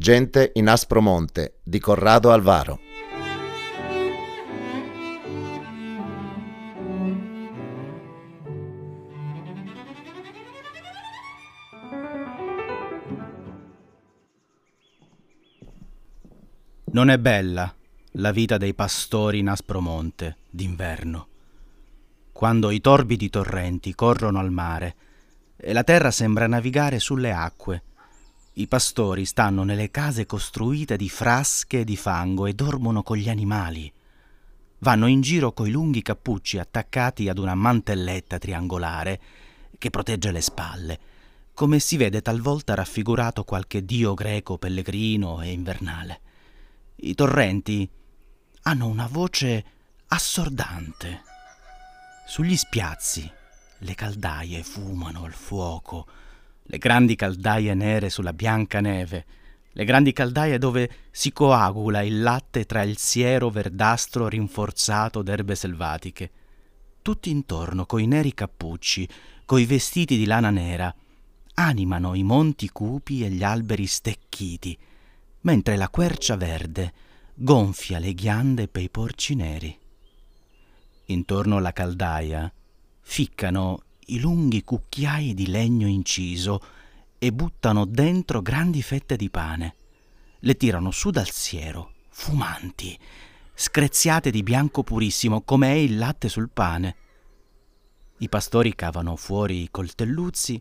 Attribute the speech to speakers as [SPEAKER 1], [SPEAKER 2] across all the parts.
[SPEAKER 1] Gente in Aspromonte di Corrado Alvaro.
[SPEAKER 2] Non è bella la vita dei pastori in Aspromonte d'inverno, quando i torbidi torrenti corrono al mare e la terra sembra navigare sulle acque. I pastori stanno nelle case costruite di frasche di fango e dormono con gli animali. Vanno in giro coi lunghi cappucci attaccati ad una mantelletta triangolare che protegge le spalle, come si vede talvolta raffigurato qualche dio greco pellegrino e invernale. I torrenti hanno una voce assordante. Sugli spiazzi le caldaie fumano al fuoco, le grandi caldaie nere sulla bianca neve, le grandi caldaie dove si coagula il latte tra il siero verdastro rinforzato d'erbe selvatiche. Tutti intorno, coi neri cappucci, coi vestiti di lana nera, animano i monti cupi e gli alberi stecchiti, mentre la quercia verde gonfia le ghiande pei porci neri. Intorno alla caldaia ficcano i lunghi cucchiai di legno inciso e buttano dentro grandi fette di pane. Le tirano su dal siero, fumanti, screziate di bianco purissimo, come è il latte sul pane. I pastori cavano fuori i coltelluzzi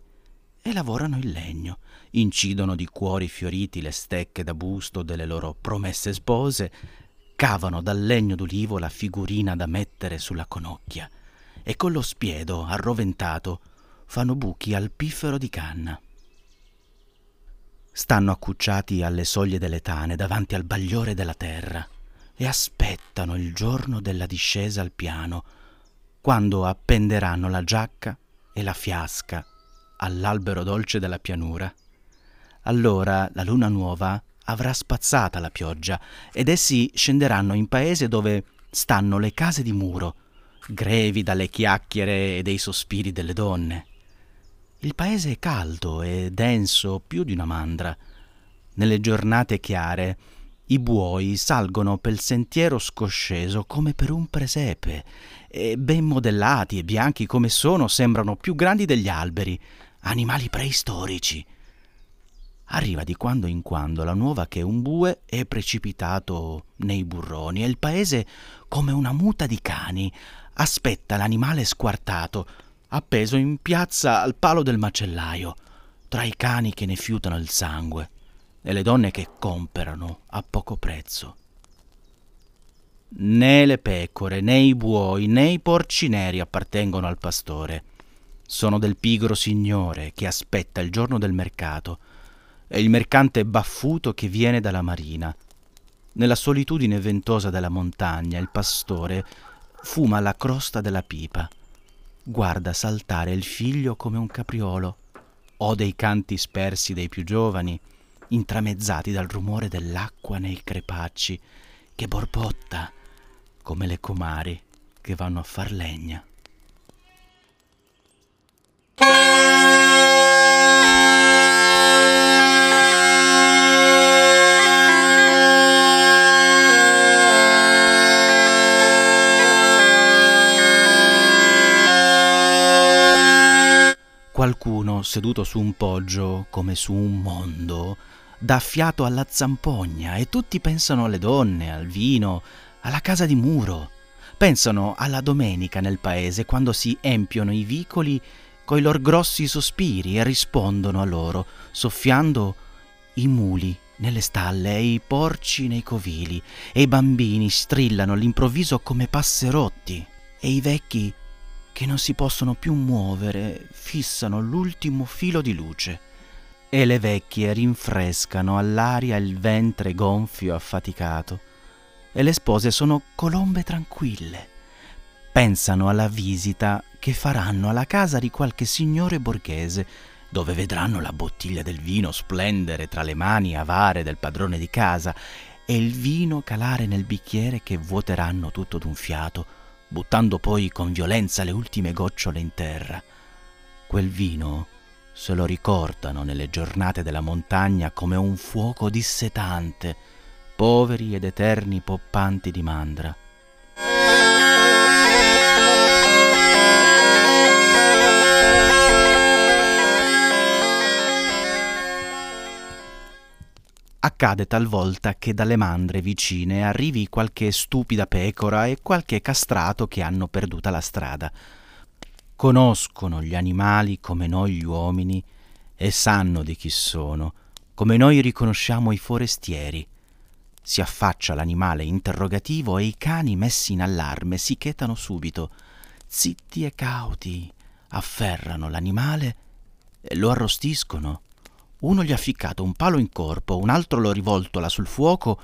[SPEAKER 2] e lavorano il legno, incidono di cuori fioriti le stecche da busto delle loro promesse spose, cavano dal legno d'ulivo la figurina da mettere sulla conocchia e con lo spiedo arroventato fanno buchi al piffero di canna. Stanno accucciati alle soglie delle tane davanti al bagliore della terra e aspettano il giorno della discesa al piano, quando appenderanno la giacca e la fiasca all'albero dolce della pianura. Allora la luna nuova avrà spazzata la pioggia ed essi scenderanno in paese dove stanno le case di muro, grevi dalle chiacchiere e dei sospiri delle donne. Il paese è caldo e denso più di una mandra. Nelle giornate chiare i buoi salgono pel sentiero scosceso come per un presepe e ben modellati e bianchi come sono sembrano più grandi degli alberi, animali preistorici. Arriva di quando in quando la nuova che un bue è precipitato nei burroni e il paese, come una muta di cani, aspetta l'animale squartato, appeso in piazza al palo del macellaio, tra i cani che ne fiutano il sangue e le donne che comperano a poco prezzo. Né le pecore, né i buoi, né i porci neri appartengono al pastore sono del pigro signore che aspetta il giorno del mercato e il mercante baffuto che viene dalla marina. Nella solitudine ventosa della montagna il pastore fuma la crosta della pipa, guarda saltare il figlio come un capriolo, ode i canti spersi dei più giovani, intramezzati dal rumore dell'acqua nei crepacci, che borbotta come le comari che vanno a far legna. Qualcuno seduto su un poggio come su un mondo dà fiato alla zampogna e tutti pensano alle donne, al vino, alla casa di muro. Pensano alla domenica nel paese quando si empiono i vicoli coi lor grossi sospiri e rispondono a loro, soffiando i muli nelle stalle e i porci nei covili, e i bambini strillano all'improvviso come passerotti, e i vecchi che non si possono più muovere fissano l'ultimo filo di luce, e le vecchie rinfrescano all'aria il ventre gonfio affaticato, e le spose sono colombe tranquille, pensano alla visita che faranno alla casa di qualche signore borghese, dove vedranno la bottiglia del vino splendere tra le mani avare del padrone di casa e il vino calare nel bicchiere che vuoteranno tutto d'un fiato, buttando poi con violenza le ultime gocciole in terra. Quel vino se lo ricordano nelle giornate della montagna come un fuoco dissetante, poveri ed eterni poppanti di mandra. Accade talvolta che dalle mandre vicine arrivi qualche stupida pecora e qualche castrato che hanno perduta la strada. Conoscono gli animali come noi gli uomini e sanno di chi sono, come noi riconosciamo i forestieri. Si affaccia l'animale interrogativo e i cani messi in allarme si chetano subito. Zitti e cauti, afferrano l'animale e lo arrostiscono. Uno gli ha ficcato un palo in corpo, un altro lo rivoltola sul fuoco,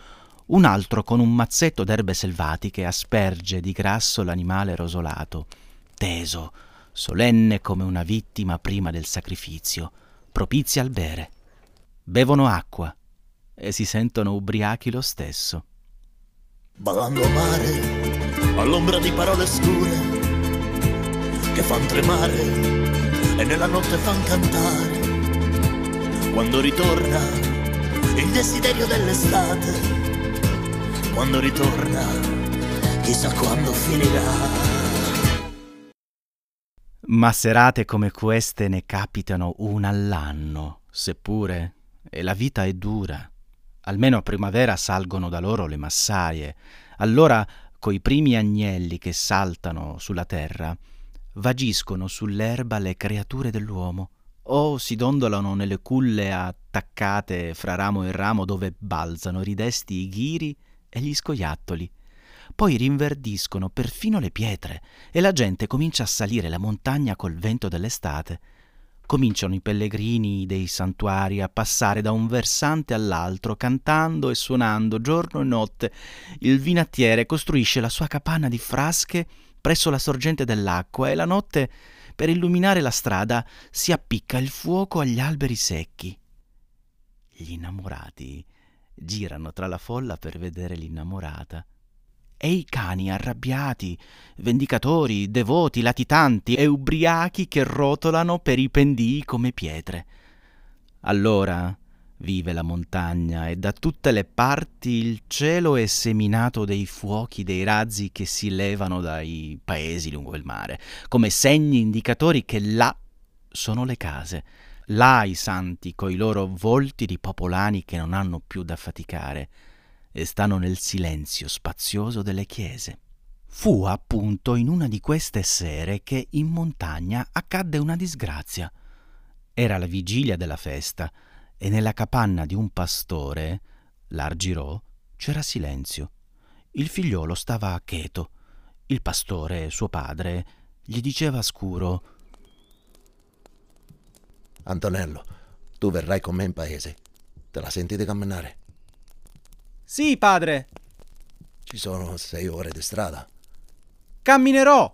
[SPEAKER 2] un altro con un mazzetto d'erbe selvatiche asperge di grasso l'animale rosolato, teso, solenne come una vittima prima del sacrificio, propizia al bere. Bevono acqua e si sentono ubriachi lo stesso.
[SPEAKER 3] Ballando mare, all'ombra di parole scure, che fan tremare e nella notte fan cantare quando ritorna il desiderio dell'estate, quando ritorna chissà quando finirà.
[SPEAKER 2] Ma serate come queste ne capitano una all'anno, seppure, e la vita è dura. Almeno a primavera salgono da loro le massaie. Allora, coi primi agnelli che saltano sulla terra, vagiscono sull'erba le creature dell'uomo o si dondolano nelle culle attaccate fra ramo e ramo dove balzano ridesti i ghiri e gli scoiattoli. Poi rinverdiscono perfino le pietre e la gente comincia a salire la montagna col vento dell'estate. Cominciano i pellegrini dei santuari a passare da un versante all'altro, cantando e suonando giorno e notte. Il vinattiere costruisce la sua capanna di frasche presso la sorgente dell'acqua e la notte per illuminare la strada si appicca il fuoco agli alberi secchi. Gli innamorati girano tra la folla per vedere l'innamorata. E i cani arrabbiati, vendicatori, devoti, latitanti e ubriachi che rotolano per i pendii come pietre. Allora vive la montagna e da tutte le parti il cielo è seminato dei fuochi, dei razzi che si levano dai paesi lungo il mare, come segni indicatori che là sono le case, là i santi coi loro volti di popolani che non hanno più da faticare e stanno nel silenzio spazioso delle chiese. Fu appunto in una di queste sere che in montagna accadde una disgrazia. Era la vigilia della festa, e nella capanna di un pastore, l'Argirò, c'era silenzio. Il figliolo stava cheto. Il pastore, suo padre, gli diceva scuro
[SPEAKER 1] Antonello, tu verrai con me in paese. Te la senti di camminare?
[SPEAKER 4] Sì, padre.
[SPEAKER 1] Ci sono sei ore di strada.
[SPEAKER 4] Camminerò.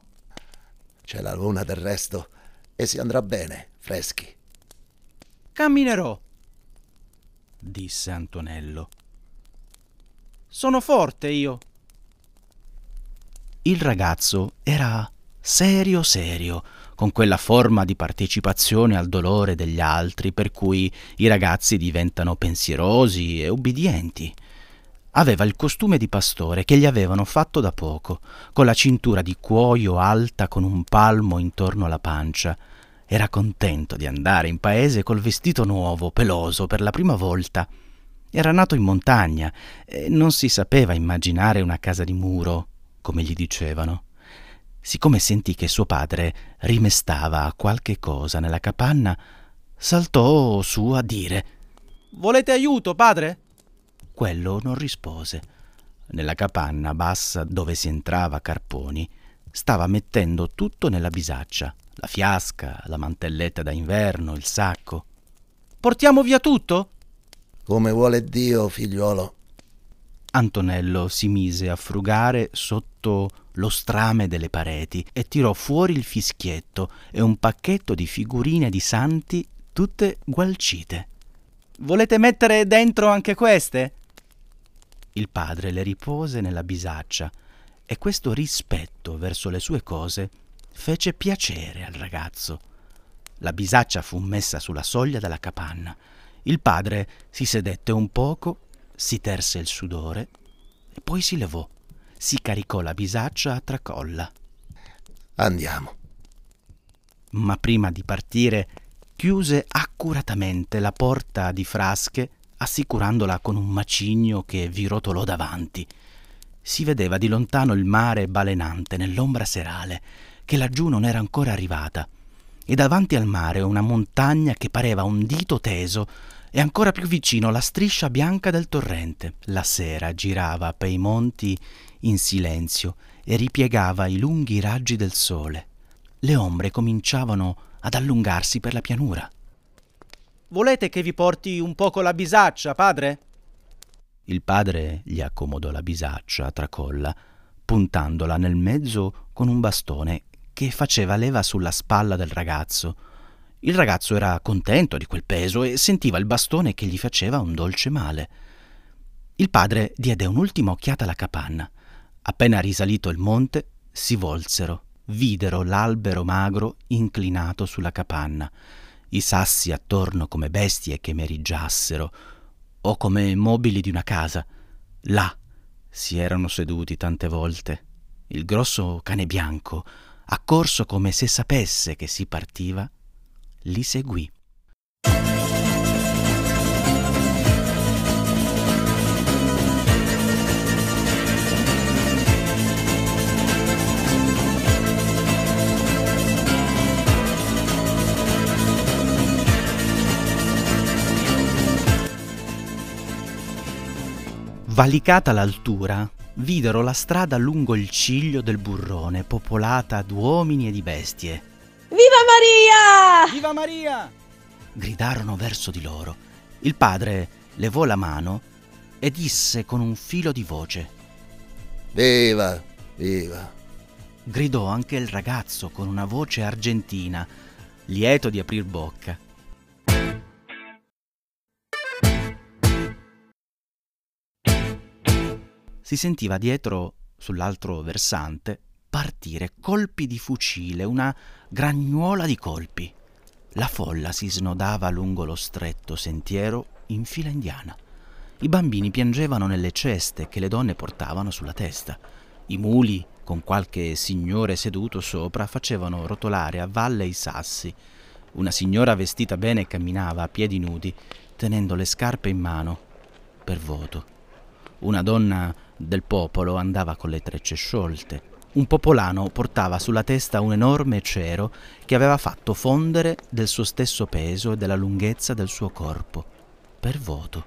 [SPEAKER 1] C'è la luna del resto e si andrà bene, freschi.
[SPEAKER 4] Camminerò
[SPEAKER 2] disse Antonello.
[SPEAKER 4] Sono forte io.
[SPEAKER 2] Il ragazzo era serio serio, con quella forma di partecipazione al dolore degli altri per cui i ragazzi diventano pensierosi e ubbidienti. Aveva il costume di pastore che gli avevano fatto da poco, con la cintura di cuoio alta con un palmo intorno alla pancia era contento di andare in paese col vestito nuovo, peloso, per la prima volta. Era nato in montagna e non si sapeva immaginare una casa di muro, come gli dicevano. Siccome sentì che suo padre rimestava qualche cosa nella capanna, saltò su a dire
[SPEAKER 4] Volete aiuto, padre?
[SPEAKER 2] Quello non rispose. Nella capanna bassa dove si entrava a Carponi stava mettendo tutto nella bisaccia la fiasca, la mantelletta da inverno, il sacco.
[SPEAKER 4] Portiamo via tutto?
[SPEAKER 1] Come vuole Dio, figliuolo.
[SPEAKER 2] Antonello si mise a frugare sotto lo strame delle pareti e tirò fuori il fischietto e un pacchetto di figurine di santi tutte gualcite.
[SPEAKER 4] Volete mettere dentro anche queste?
[SPEAKER 2] Il padre le ripose nella bisaccia e questo rispetto verso le sue cose fece piacere al ragazzo. La bisaccia fu messa sulla soglia della capanna. Il padre si sedette un poco, si terse il sudore e poi si levò. Si caricò la bisaccia a tracolla.
[SPEAKER 1] Andiamo.
[SPEAKER 2] Ma prima di partire chiuse accuratamente la porta di frasche, assicurandola con un macigno che vi rotolò davanti. Si vedeva di lontano il mare balenante nell'ombra serale, che laggiù non era ancora arrivata e davanti al mare una montagna che pareva un dito teso e ancora più vicino la striscia bianca del torrente. La sera girava per i monti in silenzio e ripiegava i lunghi raggi del sole. Le ombre cominciavano ad allungarsi per la pianura.
[SPEAKER 4] Volete che vi porti un poco la bisaccia, padre?
[SPEAKER 2] Il padre gli accomodò la bisaccia a tracolla, puntandola nel mezzo con un bastone che faceva leva sulla spalla del ragazzo. Il ragazzo era contento di quel peso e sentiva il bastone che gli faceva un dolce male. Il padre diede un'ultima occhiata alla capanna. Appena risalito il monte, si volsero, videro l'albero magro inclinato sulla capanna, i sassi attorno come bestie che meriggiassero, o come mobili di una casa. Là si erano seduti tante volte. Il grosso cane bianco, accorso come se sapesse che si partiva, li seguì. Valicata l'altura, videro la strada lungo il ciglio del burrone, popolata d'uomini e di bestie.
[SPEAKER 5] Viva Maria!
[SPEAKER 4] Viva Maria!
[SPEAKER 2] gridarono verso di loro. Il padre levò la mano e disse con un filo di voce.
[SPEAKER 1] Viva, viva.
[SPEAKER 2] Gridò anche il ragazzo con una voce argentina, lieto di aprir bocca. Si sentiva dietro, sull'altro versante, partire colpi di fucile, una gragnuola di colpi. La folla si snodava lungo lo stretto sentiero in fila indiana. I bambini piangevano nelle ceste che le donne portavano sulla testa. I muli, con qualche signore seduto sopra, facevano rotolare a valle i sassi. Una signora vestita bene camminava a piedi nudi, tenendo le scarpe in mano, per voto. Una donna del popolo andava con le trecce sciolte. Un popolano portava sulla testa un enorme cero che aveva fatto fondere del suo stesso peso e della lunghezza del suo corpo, per voto.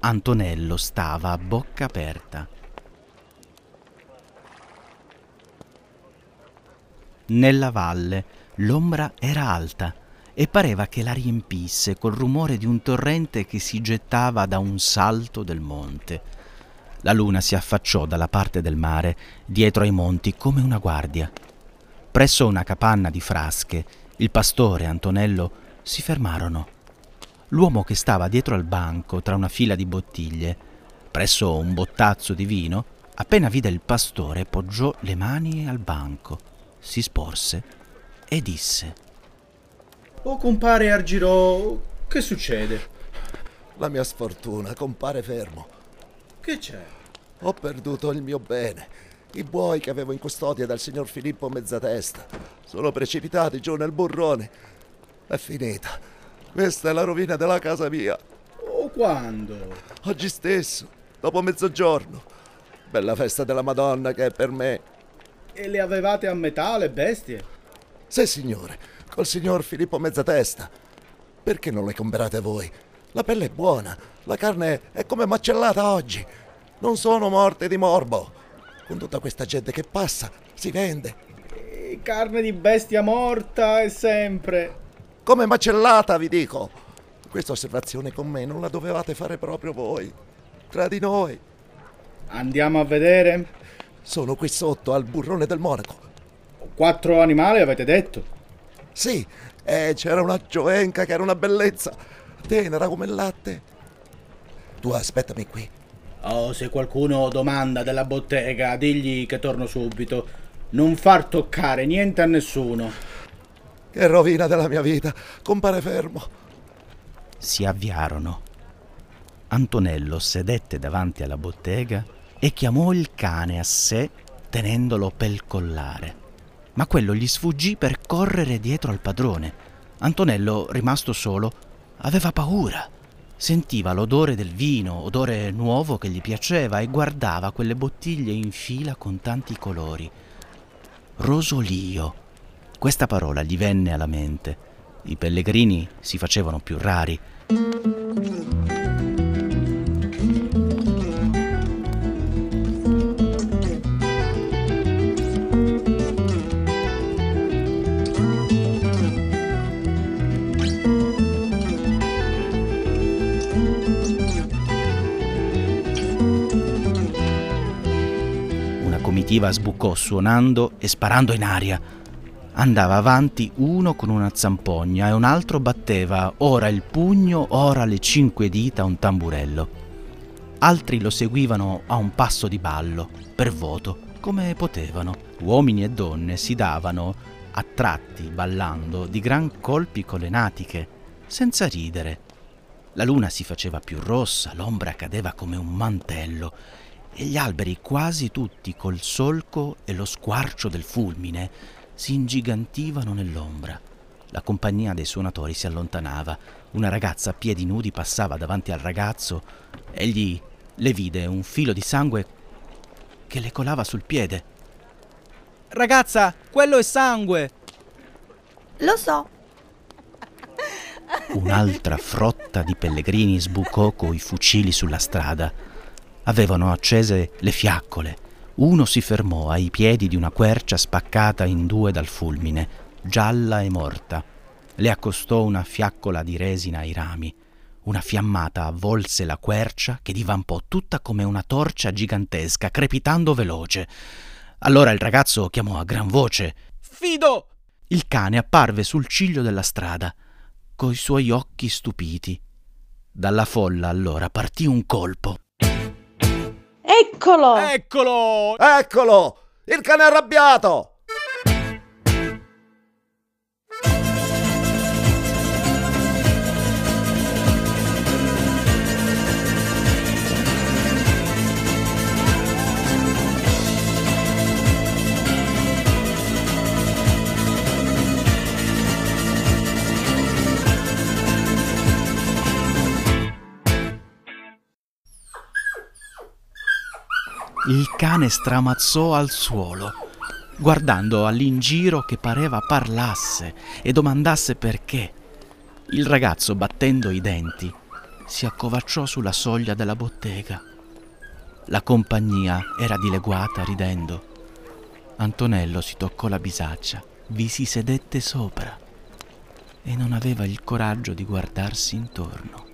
[SPEAKER 2] Antonello stava a bocca aperta. Nella valle l'ombra era alta e pareva che la riempisse col rumore di un torrente che si gettava da un salto del monte. La luna si affacciò dalla parte del mare, dietro ai monti, come una guardia. Presso una capanna di frasche, il pastore e Antonello si fermarono. L'uomo che stava dietro al banco, tra una fila di bottiglie, presso un bottazzo di vino, appena vide il pastore, poggiò le mani al banco, si sporse e disse:
[SPEAKER 4] Oh, compare Argiro, che succede?
[SPEAKER 1] La mia sfortuna, compare fermo.
[SPEAKER 4] Che c'è?
[SPEAKER 1] Ho perduto il mio bene. I buoi che avevo in custodia dal signor Filippo Mezzatesta sono precipitati giù nel burrone. È finita. Questa è la rovina della casa mia.
[SPEAKER 4] Oh, quando?
[SPEAKER 1] Oggi stesso, dopo mezzogiorno. Bella festa della Madonna che è per me.
[SPEAKER 4] E le avevate a metà le bestie?
[SPEAKER 1] Sì, signore, col signor Filippo Mezzatesta. Perché non le comprate voi? La pelle è buona, la carne è come macellata oggi. Non sono morte di morbo. Con tutta questa gente che passa, si vende.
[SPEAKER 4] E carne di bestia morta è sempre.
[SPEAKER 1] Come macellata, vi dico. Questa osservazione con me non la dovevate fare proprio voi. Tra di noi.
[SPEAKER 4] Andiamo a vedere?
[SPEAKER 1] Sono qui sotto al burrone del Monaco.
[SPEAKER 4] Quattro animali avete detto?
[SPEAKER 1] Sì, e c'era una giovenca che era una bellezza tenera come il latte. Tu aspettami qui.
[SPEAKER 4] Oh, se qualcuno domanda della bottega, digli che torno subito. Non far toccare niente a nessuno.
[SPEAKER 1] Che rovina della mia vita, compare fermo.
[SPEAKER 2] Si avviarono. Antonello sedette davanti alla bottega e chiamò il cane a sé tenendolo pel collare. Ma quello gli sfuggì per correre dietro al padrone. Antonello, rimasto solo, aveva paura. Sentiva l'odore del vino, odore nuovo che gli piaceva, e guardava quelle bottiglie in fila con tanti colori. Rosolio. Questa parola gli venne alla mente. I pellegrini si facevano più rari. Comitiva sbucò suonando e sparando in aria. Andava avanti uno con una zampogna e un altro batteva ora il pugno, ora le cinque dita un tamburello. Altri lo seguivano a un passo di ballo, per voto, come potevano. Uomini e donne si davano, a tratti, ballando, di gran colpi con le natiche, senza ridere. La luna si faceva più rossa, l'ombra cadeva come un mantello e gli alberi quasi tutti col solco e lo squarcio del fulmine si ingigantivano nell'ombra. La compagnia dei suonatori si allontanava. Una ragazza a piedi nudi passava davanti al ragazzo. Egli le vide un filo di sangue che le colava sul piede.
[SPEAKER 4] Ragazza, quello è sangue!
[SPEAKER 5] Lo so.
[SPEAKER 2] Un'altra frotta di pellegrini sbucò coi fucili sulla strada. Avevano accese le fiaccole. Uno si fermò ai piedi di una quercia spaccata in due dal fulmine, gialla e morta. Le accostò una fiaccola di resina ai rami. Una fiammata avvolse la quercia che divampò tutta come una torcia gigantesca, crepitando veloce. Allora il ragazzo chiamò a gran voce.
[SPEAKER 4] Fido!
[SPEAKER 2] Il cane apparve sul ciglio della strada, coi suoi occhi stupiti. Dalla folla allora partì un colpo.
[SPEAKER 5] Eccolo!
[SPEAKER 4] Eccolo!
[SPEAKER 1] Eccolo! Il cane arrabbiato!
[SPEAKER 2] Il cane stramazzò al suolo, guardando all'ingiro che pareva parlasse e domandasse perché. Il ragazzo, battendo i denti, si accovacciò sulla soglia della bottega. La compagnia era dileguata ridendo. Antonello si toccò la bisaccia, vi si sedette sopra e non aveva il coraggio di guardarsi intorno.